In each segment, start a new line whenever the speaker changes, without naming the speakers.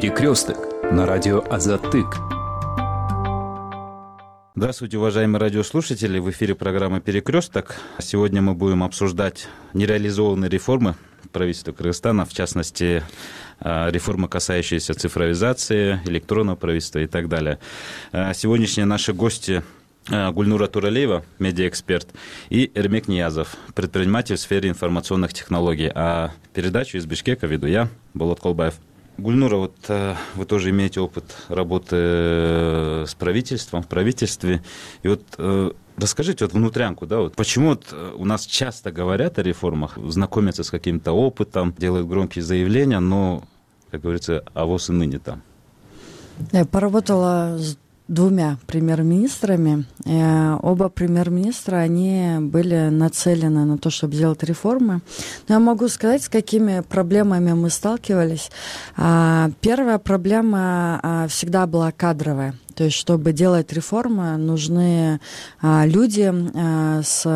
Перекресток на радио Азатык.
Здравствуйте, уважаемые радиослушатели. В эфире программа «Перекресток». Сегодня мы будем обсуждать нереализованные реформы правительства Кыргызстана, в частности, а, реформы, касающиеся цифровизации, электронного правительства и так далее. А, сегодняшние наши гости а, Гульнура Туралеева, медиаэксперт, и Эрмек Ниязов, предприниматель в сфере информационных технологий. А передачу из Бишкека веду я, Болот Колбаев. Гульнура, вот э, вы тоже имеете опыт работы э, с правительством, в правительстве. И вот э, расскажите вот внутрянку, да, вот почему вот у нас часто говорят о реформах, знакомятся с каким-то опытом, делают громкие заявления, но, как говорится, а воз и ныне там.
Я поработала с двумя премьер-министрами. Э, оба премьер-министра, они были нацелены на то, чтобы сделать реформы. Но я могу сказать, с какими проблемами мы сталкивались. А, первая проблема а, всегда была кадровая. То есть, чтобы делать реформы, нужны а, люди с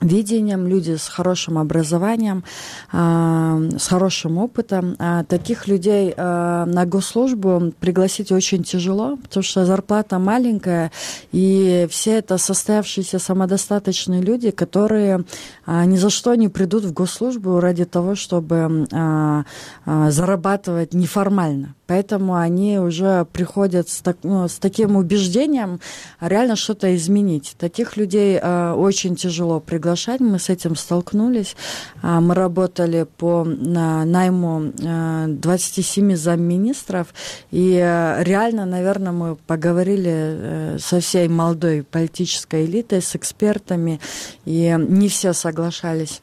видением, люди с хорошим образованием, э, с хорошим опытом. А таких людей э, на госслужбу пригласить очень тяжело, потому что зарплата маленькая, и все это состоявшиеся самодостаточные люди, которые ни за что не придут в госслужбу ради того, чтобы зарабатывать неформально. Поэтому они уже приходят с, так, ну, с таким убеждением реально что-то изменить. Таких людей э, очень тяжело приглашать. Мы с этим столкнулись. Э, мы работали по на, найму э, 27 замминистров. И э, реально, наверное, мы поговорили э, со всей молодой политической элитой, с экспертами. И не все соглашались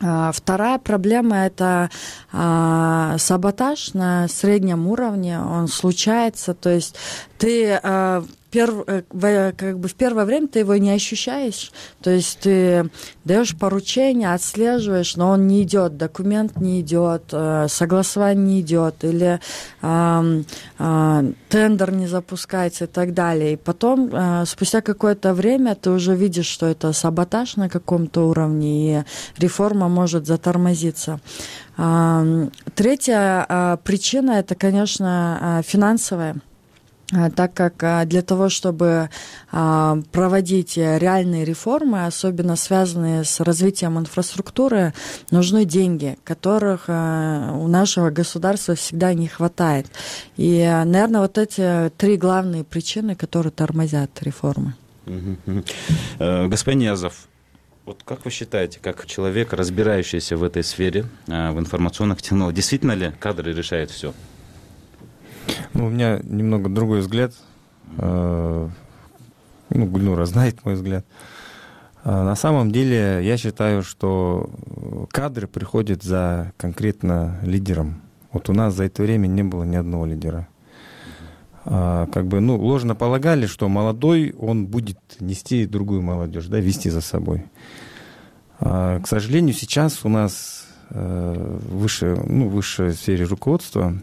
вторая проблема – это а, саботаж на среднем уровне, он случается, то есть ты а, перв, э, как бы в первое время ты его не ощущаешь, то есть ты даешь поручение, отслеживаешь, но он не идет, документ не идет, э, согласование не идет, или э, э, тендер не запускается и так далее. И потом, э, спустя какое-то время, ты уже видишь, что это саботаж на каком-то уровне, и реформа может затормозиться. Третья причина – это, конечно, финансовая. А, так как а, для того, чтобы а, проводить реальные реформы, особенно связанные с развитием инфраструктуры, нужны деньги, которых у нашего государства всегда не хватает. И, наверное, вот эти три главные причины, которые тормозят реформы.
Э, господин Язов, вот как вы считаете, как человек, разбирающийся в этой сфере, в информационных технологиях, действительно ли кадры решают все?
Ну, у меня немного другой взгляд. Э, ну, Гульнура знает мой взгляд. А на самом деле, я считаю, что кадры приходят за конкретно лидером. Вот у нас за это время не было ни одного лидера. А, как бы, ну, ложно полагали, что молодой, он будет нести другую молодежь, да, вести за собой. А, к сожалению, сейчас у нас э, выше, ну, высшей сфере руководства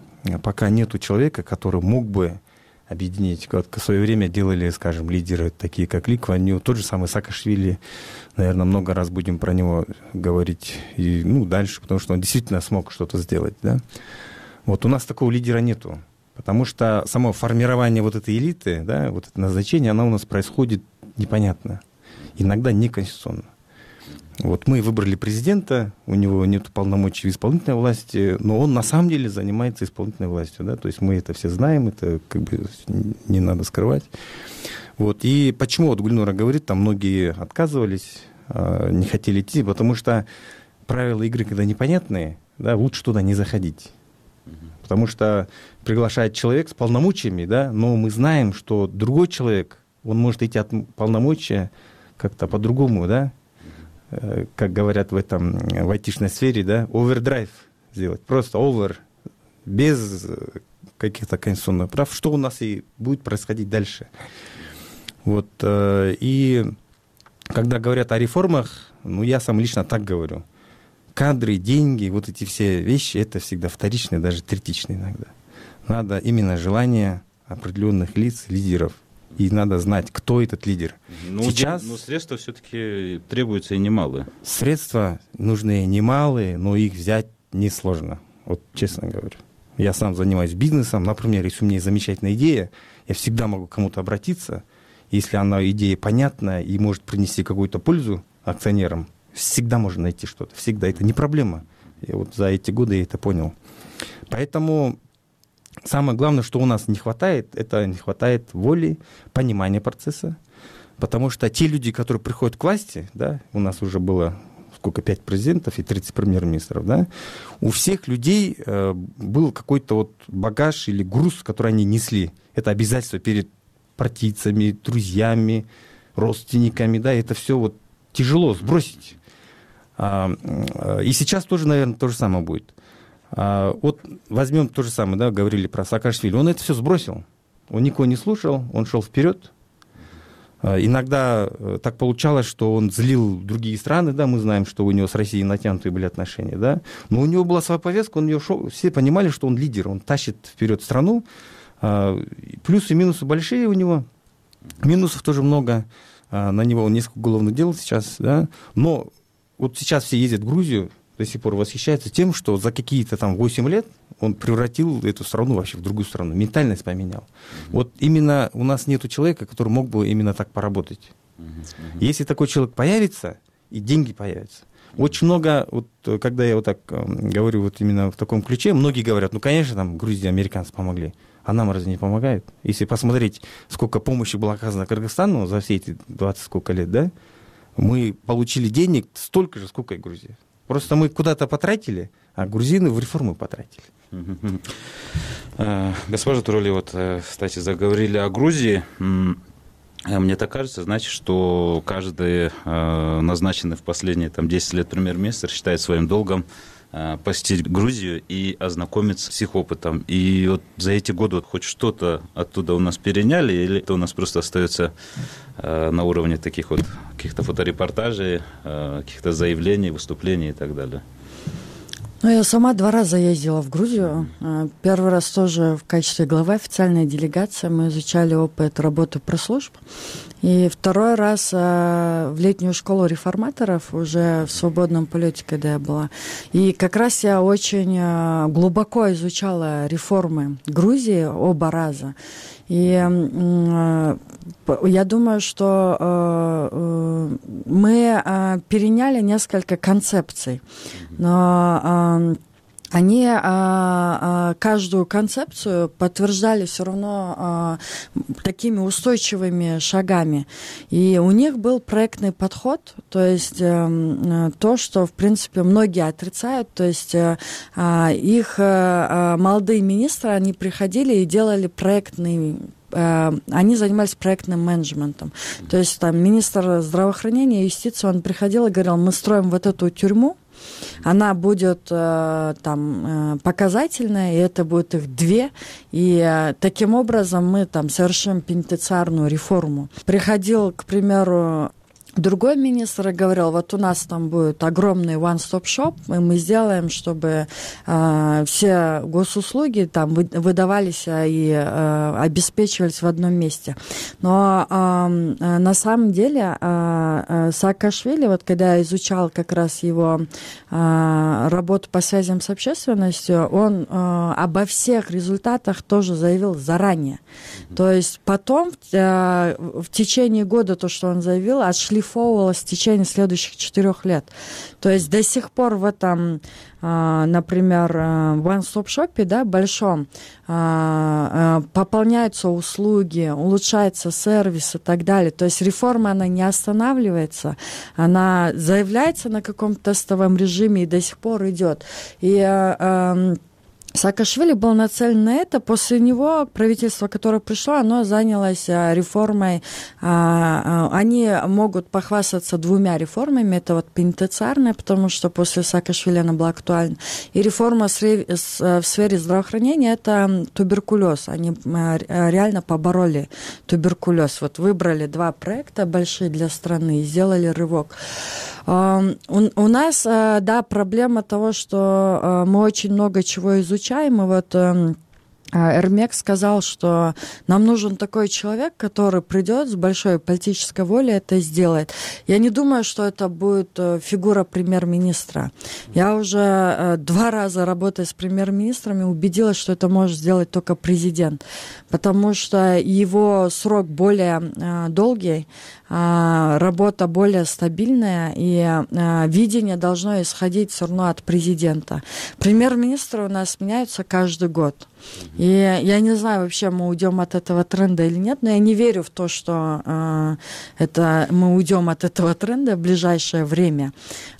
пока нету человека, который мог бы объединить. Как в свое время делали, скажем, лидеры, такие как Ли Кван тот же самый Саакашвили. Наверное, много раз будем про него говорить и ну, дальше, потому что он действительно смог что-то сделать. Да? Вот у нас такого лидера нету. Потому что само формирование вот этой элиты, да, вот это назначение, оно у нас происходит непонятно. Иногда неконституционно. Вот мы выбрали президента, у него нет полномочий в исполнительной власти, но он на самом деле занимается исполнительной властью, да, то есть мы это все знаем, это как бы не надо скрывать. Вот, и почему вот Гульнура говорит, там многие отказывались, а, не хотели идти, потому что правила игры, когда непонятные, да, лучше туда не заходить. Потому что приглашает человек с полномочиями, да, но мы знаем, что другой человек, он может идти от полномочия как-то по-другому, да, как говорят в этом, в айтишной сфере, да, овердрайв сделать. Просто овер, без каких-то конституционных прав, что у нас и будет происходить дальше. Вот, э, и когда говорят о реформах, ну, я сам лично так говорю. Кадры, деньги, вот эти все вещи, это всегда вторичные, даже третичные иногда. Надо именно желание определенных лиц, лидеров – и надо знать, кто этот лидер.
Ну, Сейчас... Но средства все-таки требуются и немалые.
Средства нужны немалые, но их взять несложно, вот честно говорю. Я сам занимаюсь бизнесом. Например, если у меня есть замечательная идея, я всегда могу к кому-то обратиться. Если она идея понятная и может принести какую-то пользу акционерам, всегда можно найти что-то. Всегда. Это не проблема. И вот за эти годы я это понял. Поэтому самое главное, что у нас не хватает, это не хватает воли, понимания процесса. Потому что те люди, которые приходят к власти, да, у нас уже было сколько, пять президентов и 30 премьер-министров, да, у всех людей э, был какой-то вот багаж или груз, который они несли. Это обязательство перед партийцами, друзьями, родственниками, да, это все вот тяжело сбросить. А, э, и сейчас тоже, наверное, то же самое будет. А, вот возьмем то же самое, да, говорили про Саакашвили. Он это все сбросил. Он никого не слушал, он шел вперед. А, иногда э, так получалось, что он злил другие страны, да, мы знаем, что у него с Россией натянутые были отношения, да, но у него была своя повестка, он ее шел, все понимали, что он лидер, он тащит вперед страну, а, плюсы и минусы большие у него, минусов тоже много, на него несколько уголовных дел сейчас, да, но вот сейчас все ездят в Грузию, до сих пор восхищаются тем, что за какие-то там 8 лет он превратил эту страну вообще в другую страну, ментальность поменял. Mm-hmm. Вот именно у нас нет человека, который мог бы именно так поработать. Mm-hmm. Если такой человек появится, и деньги появятся. Очень много, вот, когда я вот так э, говорю вот именно в таком ключе, многие говорят, ну, конечно, там Грузия, американцы помогли, а нам разве не помогают? Если посмотреть, сколько помощи было оказано Кыргызстану за все эти 20 сколько лет, да, мы получили денег столько же, сколько и Грузия. Просто мы куда-то потратили, а грузины в реформы потратили.
Э, госпожа Туроли, вот, э, кстати, заговорили о Грузии. Э, мне так кажется, значит, что каждый назначенный в последние там, 10 лет премьер-министр считает своим долгом посетить Грузию и ознакомиться с их опытом. И вот за эти годы вот хоть что-то оттуда у нас переняли, или это у нас просто остается на уровне таких вот каких-то фоторепортажей, каких-то заявлений, выступлений и так далее?
Ну, я сама два раза ездила в Грузию. А, первый раз тоже в качестве главы официальной делегации. Мы изучали опыт работы пресс-служб. И второй раз а, в летнюю школу реформаторов уже в свободном полете, когда я была. И как раз я очень а, глубоко изучала реформы Грузии оба раза. И я думаю, что э, мы переняли несколько концепций, но они а, а, каждую концепцию подтверждали все равно а, такими устойчивыми шагами. И у них был проектный подход, то есть а, то, что, в принципе, многие отрицают, то есть а, их а, молодые министры, они приходили и делали проектный они занимались проектным менеджментом. То есть там министр здравоохранения и юстиции, он приходил и говорил, мы строим вот эту тюрьму, она будет э, там э, показательная, и это будет их две, и э, таким образом мы там совершим пенитенциарную реформу. Приходил, к примеру, Другой министр говорил, вот у нас там будет огромный one-stop-shop, и мы сделаем, чтобы э, все госуслуги там вы, выдавались и э, обеспечивались в одном месте. Но э, на самом деле э, Саакашвили, вот когда я изучал как раз его э, работу по связям с общественностью, он э, обо всех результатах тоже заявил заранее. То есть потом э, в течение года то, что он заявил, отшли отшлифовывалось в течение следующих четырех лет. То есть до сих пор в этом, а, например, э, в one-stop-шопе, да, большом, а, э, пополняются услуги, улучшается сервис и так далее. То есть реформа, она не останавливается, она заявляется на каком-то тестовом режиме и до сих пор идет. И э, эм, Саакашвили был нацелен на это. После него правительство, которое пришло, оно занялось а, реформой. А, а, они могут похвастаться двумя реформами. Это вот пенитенциарная, потому что после Саакашвили она была актуальна. И реформа в сфере здравоохранения – это туберкулез. Они реально побороли туберкулез. Вот выбрали два проекта большие для страны и сделали рывок. У нас, да, проблема того, что мы очень много чего изучаем, и вот а, Эрмек сказал, что нам нужен такой человек, который придет с большой политической волей это сделает. Я не думаю, что это будет э, фигура премьер-министра. Я уже э, два раза работая с премьер-министрами убедилась, что это может сделать только президент, потому что его срок более э, долгий, работа более стабильная, и а, видение должно исходить все равно от президента. Премьер-министры у нас меняются каждый год. И я не знаю, вообще мы уйдем от этого тренда или нет, но я не верю в то, что э, это, мы уйдем от этого тренда в ближайшее время.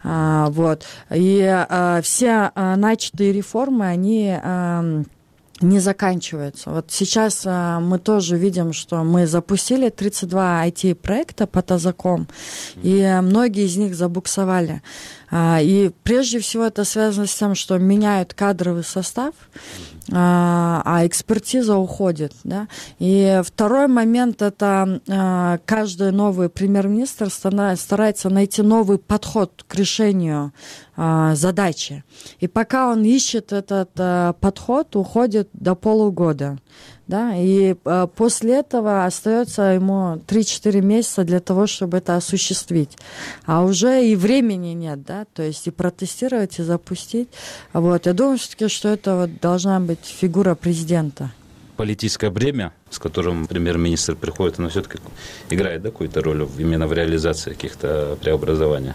Э, вот. И э, все э, начатые реформы, они... Э, не заканчивается. Вот сейчас а, мы тоже видим, что мы запустили 32 IT-проекта по Тазаком, и многие из них забуксовали. А, и прежде всего это связано с тем, что меняют кадровый состав, а, а экспертиза уходит. Да? И второй момент это а, каждый новый премьер-министр старается найти новый подход к решению задачи. И пока он ищет этот подход, уходит до полугода да, и э, после этого остается ему 3-4 месяца для того, чтобы это осуществить. А уже и времени нет, да, то есть и протестировать, и запустить. Вот, я думаю все-таки, что это вот должна быть фигура президента.
Политическое бремя, с которым премьер-министр приходит, оно все-таки играет да, какую-то роль именно в реализации каких-то преобразований?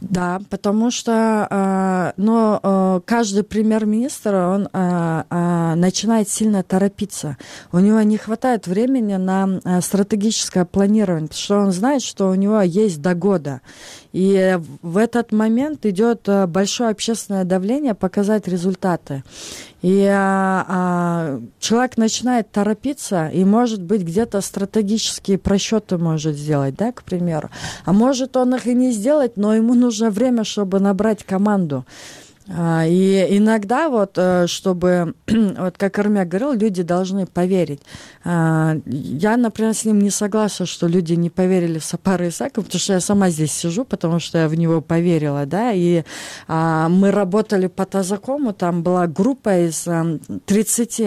Да, потому что э, но, э, каждый премьер-министр, он э, начинает сильно торопиться. У него не хватает времени на стратегическое планирование, потому что он знает, что у него есть до года. И в этот момент идет э, большое общественное давление показать результаты. И а, а, человек начинает торопиться и, может быть, где-то стратегические просчеты может сделать, да, к примеру. А может он их и не сделать, но ему нужно время, чтобы набрать команду. А, и иногда вот, э, чтобы, вот как Армяк говорил, люди должны поверить. А, я, например, с ним не согласна, что люди не поверили в Сапара Исакова, потому что я сама здесь сижу, потому что я в него поверила, да, и а, мы работали по Тазакому, там была группа из 30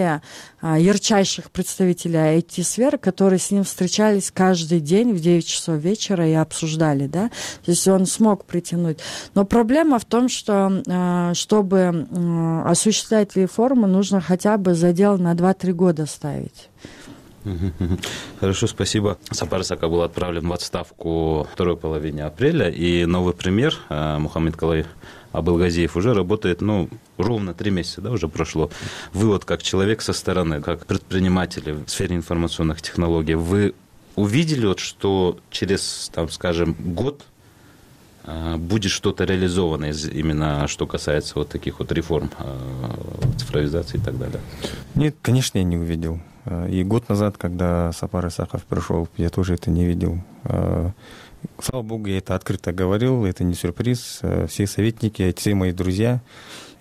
а, ярчайших представителей IT-сферы, которые с ним встречались каждый день в 9 часов вечера и обсуждали, да, то есть он смог притянуть. Но проблема в том, что чтобы осуществлять реформу, нужно хотя бы задел на 2-3 года ставить.
Хорошо, спасибо. Сапар Сака был отправлен в отставку второй половине апреля, и новый премьер а, Мухаммед Калай Абылгазиев уже работает, ну, ровно три месяца, да, уже прошло. Вы вот как человек со стороны, как предприниматель в сфере информационных технологий, вы увидели вот, что через, там, скажем, год а, будет что-то реализовано именно что касается вот таких вот реформ, а, цифровизации и так далее?
Нет, конечно, я не увидел. А, и год назад, когда Сапар Исахов пришел, я тоже это не видел. Слава богу, я это открыто говорил, это не сюрприз. Все советники, все мои друзья,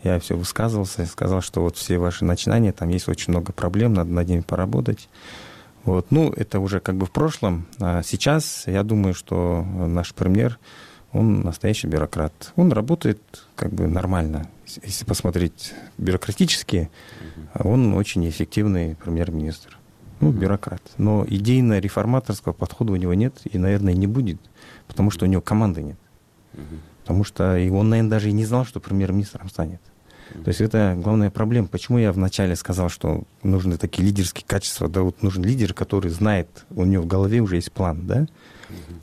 я все высказывался, сказал, что вот все ваши начинания, там есть очень много проблем, надо над ними поработать. Вот. Ну, это уже как бы в прошлом. А сейчас я думаю, что наш премьер, он настоящий бюрократ. Он работает как бы нормально. Если посмотреть бюрократически, он очень эффективный премьер-министр. Ну, бюрократ. Но идейно-реформаторского подхода у него нет и, наверное, не будет потому что у него команды нет. Потому что и он, наверное, даже и не знал, что премьер-министром станет. То есть это главная проблема. Почему я вначале сказал, что нужны такие лидерские качества, да, вот нужен лидер, который знает, у него в голове уже есть план, да,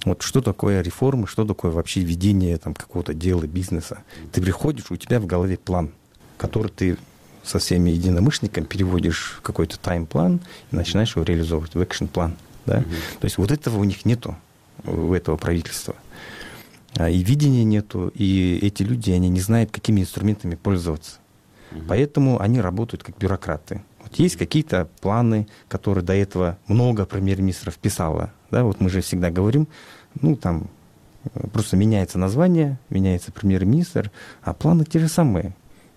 вот что такое реформы, что такое вообще ведение там какого-то дела, бизнеса. Ты приходишь, у тебя в голове план, который ты со всеми единомышленниками переводишь в какой-то тайм-план и начинаешь его реализовывать в экшн-план, да. То есть вот этого у них нету у этого правительства. А, и видения нету, и эти люди, они не знают, какими инструментами пользоваться. Угу. Поэтому они работают как бюрократы. Вот есть какие-то планы, которые до этого много премьер-министров писало. Да, вот мы же всегда говорим, ну, там, просто меняется название, меняется премьер-министр, а планы те же самые.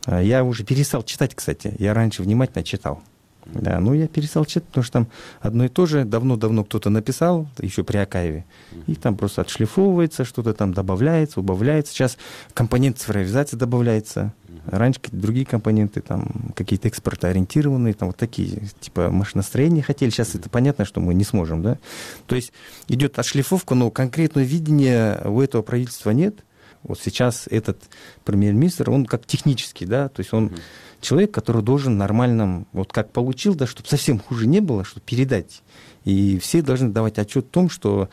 А, я уже перестал читать, кстати. Я раньше внимательно читал. Да, ну я перестал читать, потому что там одно и то же давно-давно кто-то написал, еще при Акаеве, и там просто отшлифовывается, что-то там добавляется, убавляется. Сейчас компонент цифровизации добавляется. Раньше другие компоненты, там, какие-то экспортоориентированные, там, вот такие, типа машиностроения хотели. Сейчас это понятно, что мы не сможем, да. То есть идет отшлифовка, но конкретного видения у этого правительства нет. Вот сейчас этот премьер-министр, он как технический, да, то есть он mm-hmm. человек, который должен нормальным, вот как получил, да, чтобы совсем хуже не было, чтобы передать. И все должны давать отчет о том, что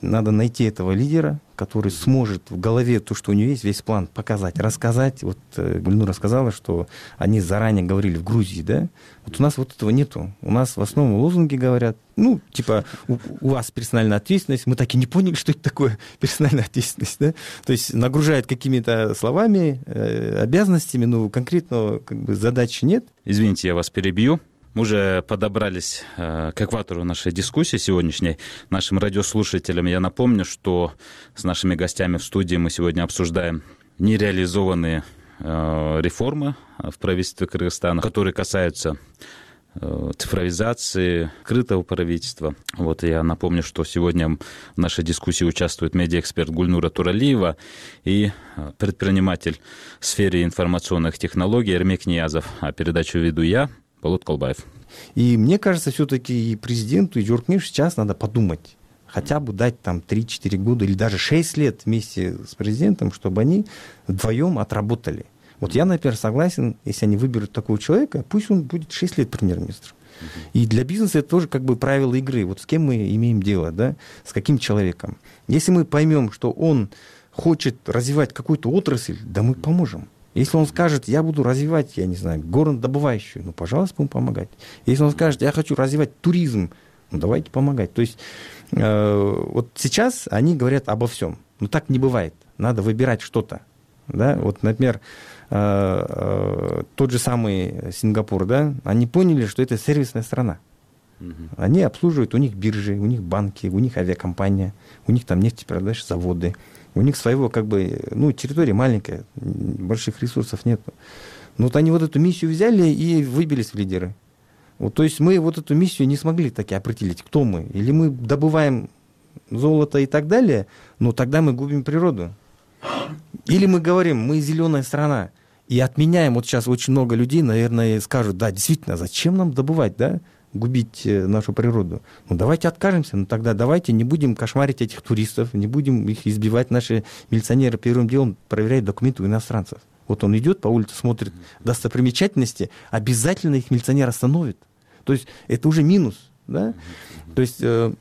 надо найти этого лидера, который сможет в голове то, что у него есть, весь план показать, рассказать. Вот э, Гульнура рассказала, что они заранее говорили в Грузии, да? Вот у нас вот этого нету. У нас в основном лозунги говорят, ну, типа, у, у вас персональная ответственность. Мы так и не поняли, что это такое персональная ответственность, да? То есть нагружают какими-то словами, э, обязанностями, но конкретного как бы, задачи нет.
Извините, я вас перебью. Мы уже подобрались э, к экватору нашей дискуссии сегодняшней. Нашим радиослушателям я напомню, что с нашими гостями в студии мы сегодня обсуждаем нереализованные э, реформы в правительстве Кыргызстана, которые касаются э, цифровизации, скрытого правительства. Вот я напомню, что сегодня в нашей дискуссии участвует медиаэксперт Гульнура Туралиева и предприниматель в сфере информационных технологий Эрмек Ниязов. А передачу веду я, Полот Колбаев.
И мне кажется, все-таки и президенту, и Джоркниш сейчас надо подумать. Хотя бы дать там 3-4 года или даже 6 лет вместе с президентом, чтобы они вдвоем отработали. Вот я, например, согласен, если они выберут такого человека, пусть он будет 6 лет премьер-министром. И для бизнеса это тоже как бы правило игры. Вот с кем мы имеем дело, да, с каким человеком. Если мы поймем, что он хочет развивать какую-то отрасль, да мы поможем. Если он скажет, я буду развивать, я не знаю, горнодобывающую, ну, пожалуйста, будем помогать. Если он скажет, я хочу развивать туризм, ну, давайте помогать. То есть э, вот сейчас они говорят обо всем. Но так не бывает. Надо выбирать что-то. Да? Вот, например, э, э, тот же самый Сингапур, да, они поняли, что это сервисная страна. Они обслуживают, у них биржи, у них банки, у них авиакомпания, у них там нефтепродаж заводы. У них своего, как бы, ну, территория маленькая, больших ресурсов нет. Но вот они вот эту миссию взяли и выбились в лидеры. Вот, то есть мы вот эту миссию не смогли таки определить, кто мы. Или мы добываем золото и так далее, но тогда мы губим природу. Или мы говорим, мы зеленая страна, и отменяем, вот сейчас очень много людей, наверное, скажут, да, действительно, зачем нам добывать, да? Губить э, нашу природу. Ну, давайте откажемся, ну, тогда давайте не будем кошмарить этих туристов, не будем их избивать. Наши милиционеры первым делом проверяют документы у иностранцев. Вот он идет по улице, смотрит достопримечательности, обязательно их милиционер остановит. То есть это уже минус. Да? То есть э,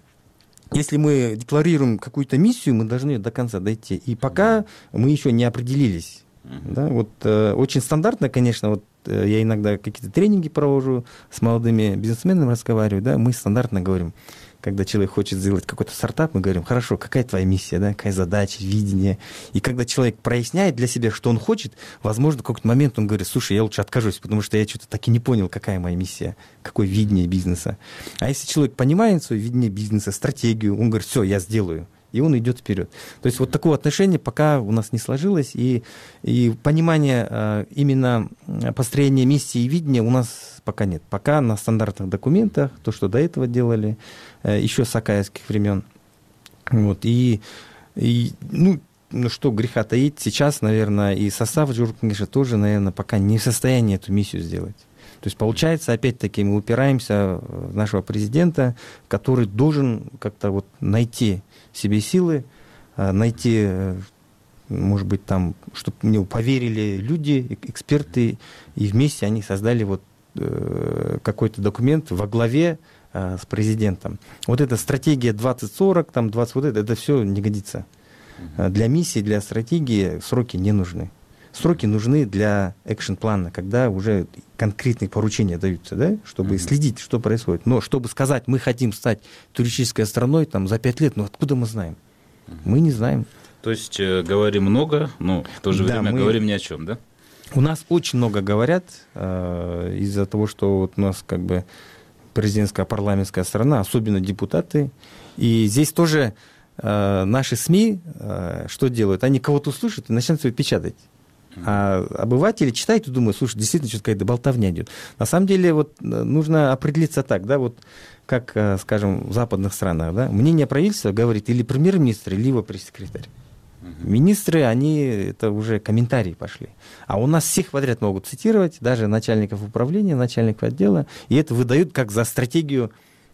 если мы декларируем какую-то миссию, мы должны до конца дойти. И пока мы еще не определились. Да, вот э, очень стандартно, конечно, вот я иногда какие-то тренинги провожу, с молодыми бизнесменами разговариваю, да, мы стандартно говорим, когда человек хочет сделать какой-то стартап, мы говорим, хорошо, какая твоя миссия, да, какая задача, видение. И когда человек проясняет для себя, что он хочет, возможно, в какой-то момент он говорит, слушай, я лучше откажусь, потому что я что-то так и не понял, какая моя миссия, какое видение бизнеса. А если человек понимает свое видение бизнеса, стратегию, он говорит, все, я сделаю и он идет вперед. То есть вот такого отношения пока у нас не сложилось, и, и понимания э, именно построения миссии и видения у нас пока нет. Пока на стандартных документах, то, что до этого делали, э, еще с акаевских времен. Вот, и, и ну, ну что греха таить, сейчас, наверное, и состав Джуркингеша тоже, наверное, пока не в состоянии эту миссию сделать. То есть получается, опять-таки, мы упираемся в нашего президента, который должен как-то вот найти себе силы, э, найти, э, может быть, там, чтобы мне поверили люди, эксперты, и вместе они создали вот э, какой-то документ во главе с президентом. Вот эта стратегия 2040, там 20, вот это, это все не годится. Для миссии, для стратегии сроки не нужны. Сроки нужны для экшн-плана, когда уже конкретные поручения даются, да, чтобы mm-hmm. следить, что происходит. Но чтобы сказать, мы хотим стать туристической страной там, за пять лет, ну откуда мы знаем? Mm-hmm. Мы не знаем.
То есть э, говорим много, но в то же да, время мы... говорим ни о чем, да?
У нас очень много говорят э, из-за того, что вот у нас как бы президентская парламентская страна, особенно депутаты. И здесь тоже э, наши СМИ э, что делают? Они кого-то услышат и начинают его печатать. А обыватели читают и думают, слушай, действительно, что-то какая-то болтовня идет. На самом деле, вот э, нужно определиться так, да, вот как, э, скажем, в западных странах, да, мнение правительства говорит или премьер-министр, или его пресс-секретарь. Министры, они, это уже комментарии пошли. А у нас всех подряд могут цитировать, даже начальников управления, начальников отдела, и это выдают как за стратегию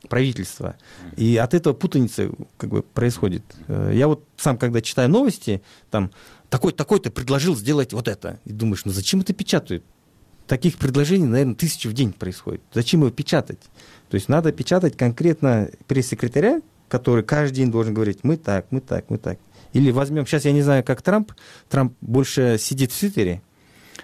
правительства. И от этого путаница как бы происходит. Э, я вот сам, когда читаю новости, там такой, такой-то предложил сделать вот это. И думаешь, ну зачем это печатают? Таких предложений, наверное, тысячи в день происходит. Зачем его печатать? То есть надо печатать конкретно пресс-секретаря, который каждый день должен говорить, мы так, мы так, мы так. Или возьмем, сейчас я не знаю, как Трамп, Трамп больше сидит в Твиттере,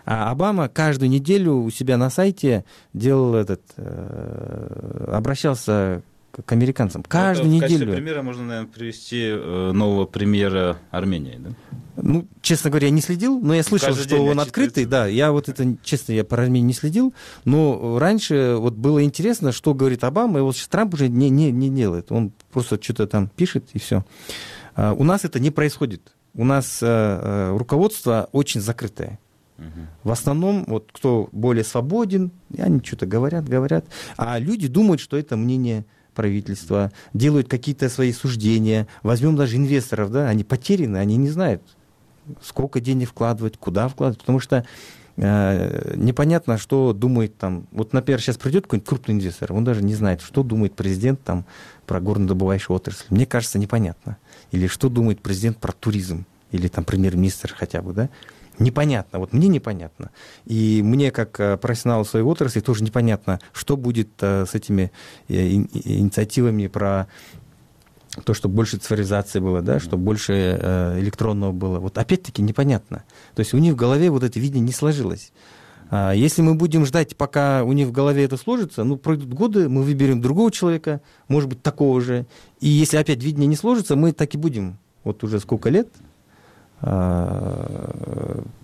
а Обама каждую неделю у себя на сайте делал этот, э, обращался к американцам. Каждую
Это,
неделю. В
примера можно, наверное, привести э, нового премьера Армении, да?
Ну, честно говоря, я не следил, но я слышал, Каждый что он открытый, да. Я вот это, честно, я по Армении не следил, но раньше вот было интересно, что говорит Обама, и вот сейчас Трамп уже не, не, не делает. Он просто что-то там пишет, и все. А у нас это не происходит. У нас э, э, руководство очень закрытое. В основном, вот кто более свободен, они что-то говорят, говорят, а люди думают, что это мнение правительства, делают какие-то свои суждения. Возьмем даже инвесторов, да, они потеряны, они не знают, сколько денег вкладывать, куда вкладывать, потому что э, непонятно, что думает там. Вот, например, сейчас придет какой-нибудь крупный инвестор, он даже не знает, что думает президент там про горнодобывающую отрасль. Мне кажется, непонятно. Или что думает президент про туризм, или там премьер-министр хотя бы, да непонятно. Вот мне непонятно. И мне, как э, профессионалу своей отрасли, тоже непонятно, что будет э, с этими э, инициативами про то, чтобы больше цифровизации было, да, чтобы больше электронного было. Вот опять-таки непонятно. То есть у них в голове вот это видение не сложилось. А если мы будем ждать, пока у них в голове это сложится, ну, пройдут годы, мы выберем другого человека, может быть, такого же. И если опять видение не сложится, мы так и будем. Вот уже сколько лет,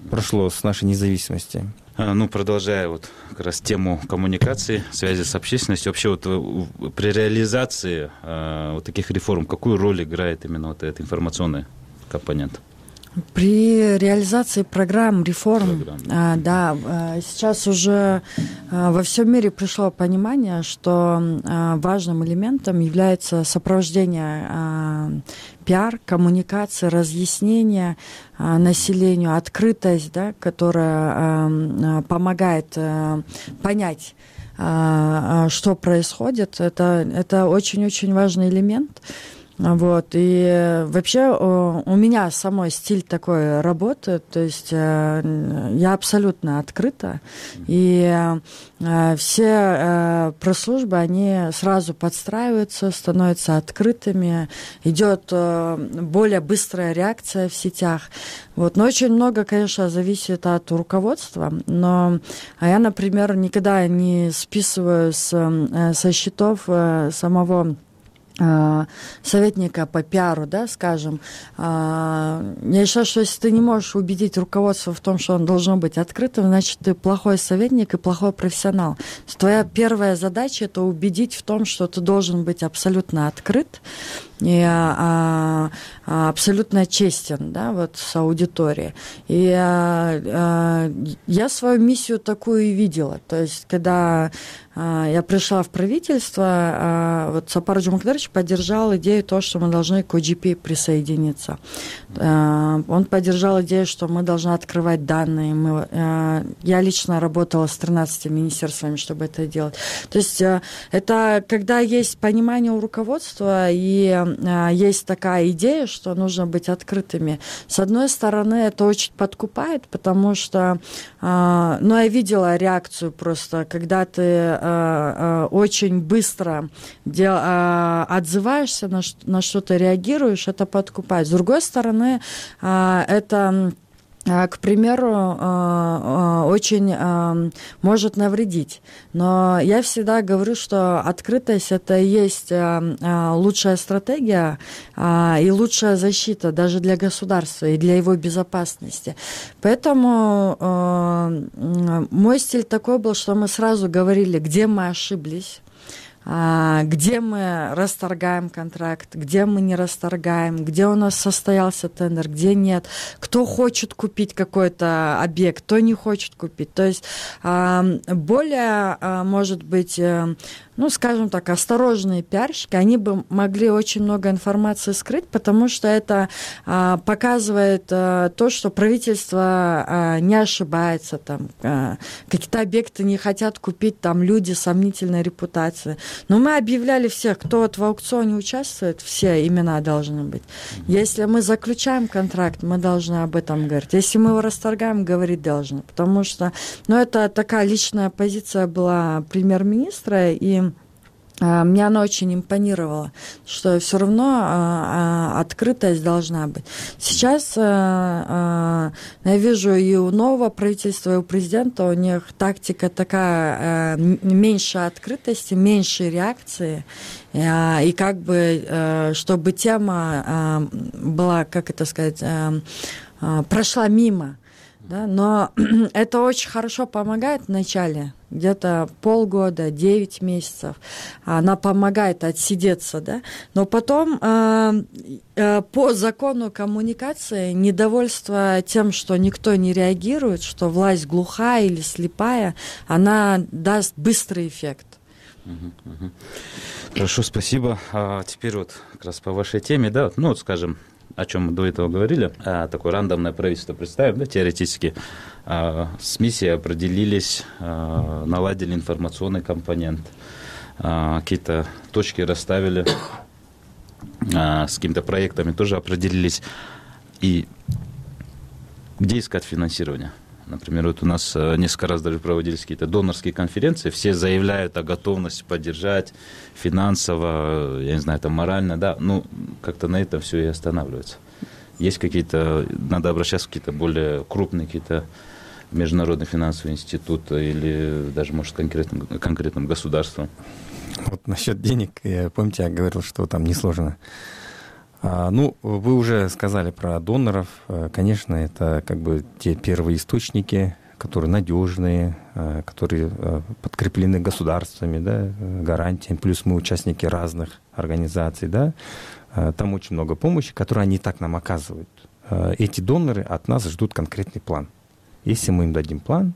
прошло с нашей независимости.
А, ну, продолжая вот как раз тему коммуникации, связи с общественностью, вообще вот э, при реализации э, вот таких реформ, какую роль играет именно вот этот информационный компонент?
При реализации программ, реформ, программ. А, да, а, сейчас уже а, во всем мире пришло понимание, что а, важным элементом является сопровождение а, пиар, коммуникация, разъяснение а, населению, открытость, да, которая а, а, помогает а, понять, а, что происходит. Это, это очень-очень важный элемент. Вот, и вообще у меня самой стиль такой работы, то есть э, я абсолютно открыта, и э, все э, пресс-службы, они сразу подстраиваются, становятся открытыми, идет более быстрая реакция в сетях. Вот. Но очень много, конечно, зависит от руководства, но я, например, никогда не списываю с, со счетов самого а, советника по пиару, да, скажем, а, я считаю, что если ты не можешь убедить руководство в том, что он должен быть открытым, значит, ты плохой советник и плохой профессионал. Твоя первая задача – это убедить в том, что ты должен быть абсолютно открыт, и а, а, абсолютно честен, да, вот с аудиторией. И а, а, я свою миссию такую и видела. То есть, когда а, я пришла в правительство, а, вот Сапар Джумакдарович поддержал идею то, что мы должны к OGP присоединиться. А, он поддержал идею, что мы должны открывать данные. Мы, а, я лично работала с 13 министерствами, чтобы это делать. То есть а, это когда есть понимание у руководства и а, есть такая идея, что нужно быть открытыми. С одной стороны, это очень подкупает, потому что, а, ну, я видела реакцию просто, когда ты а, очень быстро отзываешься на что-то, реагируешь, это подкупает. С другой стороны, это а, к примеру, а, а, очень может навредить. Но я всегда говорю, что открытость это и есть лучшая стратегия и лучшая защита даже для государства и для его безопасности. Поэтому мой стиль такой был, что мы сразу говорили, где мы ошиблись а, где мы расторгаем контракт, где мы не расторгаем, где у нас состоялся тендер, где нет, кто хочет купить какой-то объект, кто не хочет купить. То есть а, более, а, может быть, э, ну, скажем так, осторожные пиарщики, они бы могли очень много информации скрыть, потому что это а, показывает а, то, что правительство а, не ошибается, там, а, какие-то объекты не хотят купить, там, люди сомнительной репутации. Но мы объявляли всех, кто вот в аукционе участвует, все имена должны быть. Если мы заключаем контракт, мы должны об этом говорить. Если мы его расторгаем, говорить должны. Потому что, ну, это такая личная позиция была премьер-министра, и а, мне она очень импонировала, что все равно а, а, открытость должна быть. Сейчас я вижу и у нового правительства, и у президента у них тактика такая меньше открытости, меньше реакции, и как бы чтобы тема была, как это сказать, прошла мимо. Да, но это очень хорошо помогает в начале, где-то полгода, 9 месяцев. Она помогает отсидеться, да. Но потом э, э, по закону коммуникации недовольство тем, что никто не реагирует, что власть глухая или слепая, она даст быстрый эффект.
Хорошо, спасибо. А теперь вот как раз по вашей теме, да, ну вот скажем, о чем мы до этого говорили, а, такое рандомное правительство представим, да, теоретически, а, с миссией определились, а, наладили информационный компонент, какие-то точки расставили, с какими-то проектами тоже определились. И где искать финансирование? Например, вот у нас э, несколько раз даже проводились какие-то донорские конференции, все заявляют о готовности поддержать финансово, я не знаю, там морально, да, ну, как-то на этом все и останавливается. Есть какие-то, надо обращаться в какие-то более крупные какие-то международные финансовые институты или даже, может, конкретным, конкретным государством.
Вот насчет денег, я, помните, я говорил, что там несложно. А, ну, вы уже сказали про доноров. Э, конечно, это как бы те первые источники, которые надежные, э, которые э, подкреплены государствами, да, гарантиями. Плюс мы участники разных организаций, да. Там очень много помощи, которую они так нам оказывают. Эти доноры от нас ждут конкретный план. Если мы им дадим план,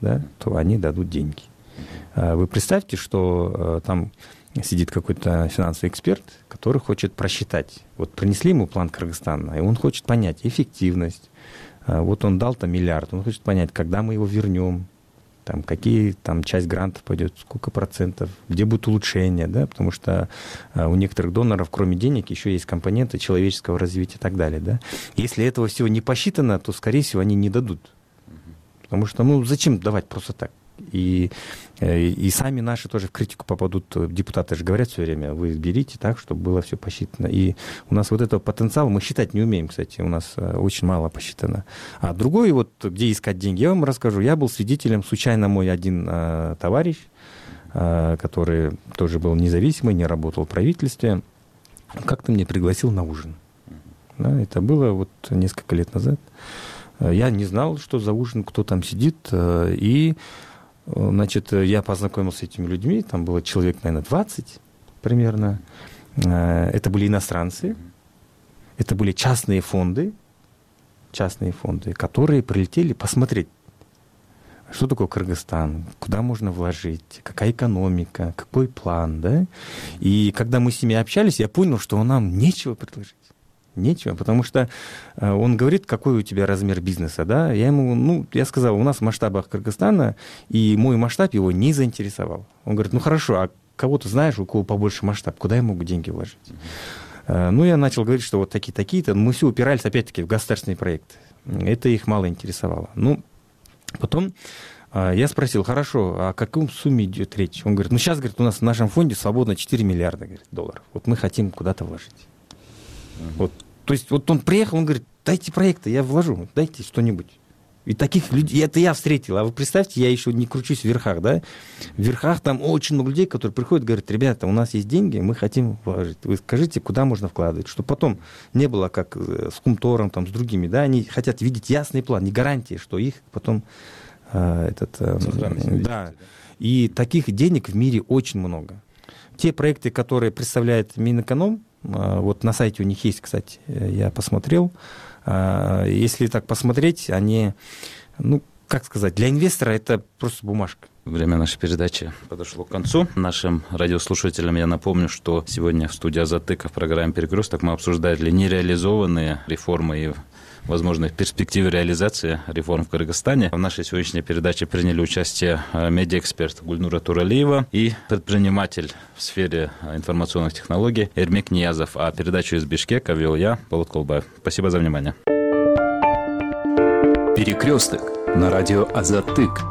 да, то они дадут деньги. Вы представьте, что там сидит какой-то финансовый эксперт, который хочет просчитать. Вот принесли ему план Кыргызстана, и он хочет понять эффективность. А, вот он дал там миллиард, он хочет понять, когда мы его вернем, там, какие там часть грантов пойдет, сколько процентов, где будет улучшение, да, потому что а, у некоторых доноров, кроме денег, еще есть компоненты человеческого развития и так далее, да. Если этого всего не посчитано, то, скорее всего, они не дадут. Потому что, ну, зачем давать просто так? И, э, и сами наши тоже в критику попадут. Депутаты же говорят все время, вы берите так, чтобы было все посчитано. И у нас вот этого потенциала мы считать не умеем, кстати. У нас э, очень мало посчитано. А другой, вот где искать деньги, я вам расскажу. Я был свидетелем, случайно мой один э, товарищ, э, который тоже был независимый, не работал в правительстве, как-то мне пригласил на ужин. Да, это было вот несколько лет назад. Я не знал, что за ужин, кто там сидит, и Значит, я познакомился с этими людьми, там было человек, наверное, 20 примерно. Э, это были иностранцы, это были частные фонды, частные фонды, которые прилетели посмотреть, что такое Кыргызстан, куда можно вложить, какая экономика, какой план, да. И когда мы с ними общались, я понял, что нам нечего предложить нечего, потому что э, он говорит, какой у тебя размер бизнеса, да, я ему, ну, я сказал, у нас в масштабах Кыргызстана, и мой масштаб его не заинтересовал. Он говорит, ну хорошо, а кого ты знаешь, у кого побольше масштаб, куда я могу деньги вложить? Э, ну, я начал говорить, что вот такие-такие-то, мы все упирались, опять-таки, в государственный проект. Это их мало интересовало. Ну, потом э, я спросил, хорошо, а о каком сумме идет речь? Он говорит, ну сейчас, говорит, у нас в нашем фонде свободно 4 миллиарда говорит, долларов. Вот мы хотим куда-то вложить. Вот то есть вот он приехал, он говорит, дайте проекты, я вложу, дайте что-нибудь. И таких людей, это я встретил. А вы представьте, я еще не кручусь в верхах, да? В верхах там очень много людей, которые приходят говорят, ребята, у нас есть деньги, мы хотим вложить. Вы скажите, куда можно вкладывать, чтобы потом не было как э, с Кумтором, там, с другими, да? Они хотят видеть ясный план, не гарантии, что их потом э, этот... Э, да. И таких денег в мире очень много. Те проекты, которые представляет Минэконом, вот на сайте у них есть, кстати, я посмотрел. А, если так посмотреть, они, ну, как сказать, для инвестора это просто бумажка.
Время нашей передачи подошло к концу. Нашим радиослушателям я напомню, что сегодня в студии Азатыка в программе «Перекресток» мы обсуждали нереализованные реформы и возможных перспектив реализации реформ в Кыргызстане. В нашей сегодняшней передаче приняли участие э, медиаэксперт Гульнура Туралиева и предприниматель в сфере э, информационных технологий Эрмик Ниязов. А передачу из Бишкека вел я, Полот Колбаев. Спасибо за внимание.
Перекресток на радио Азатык.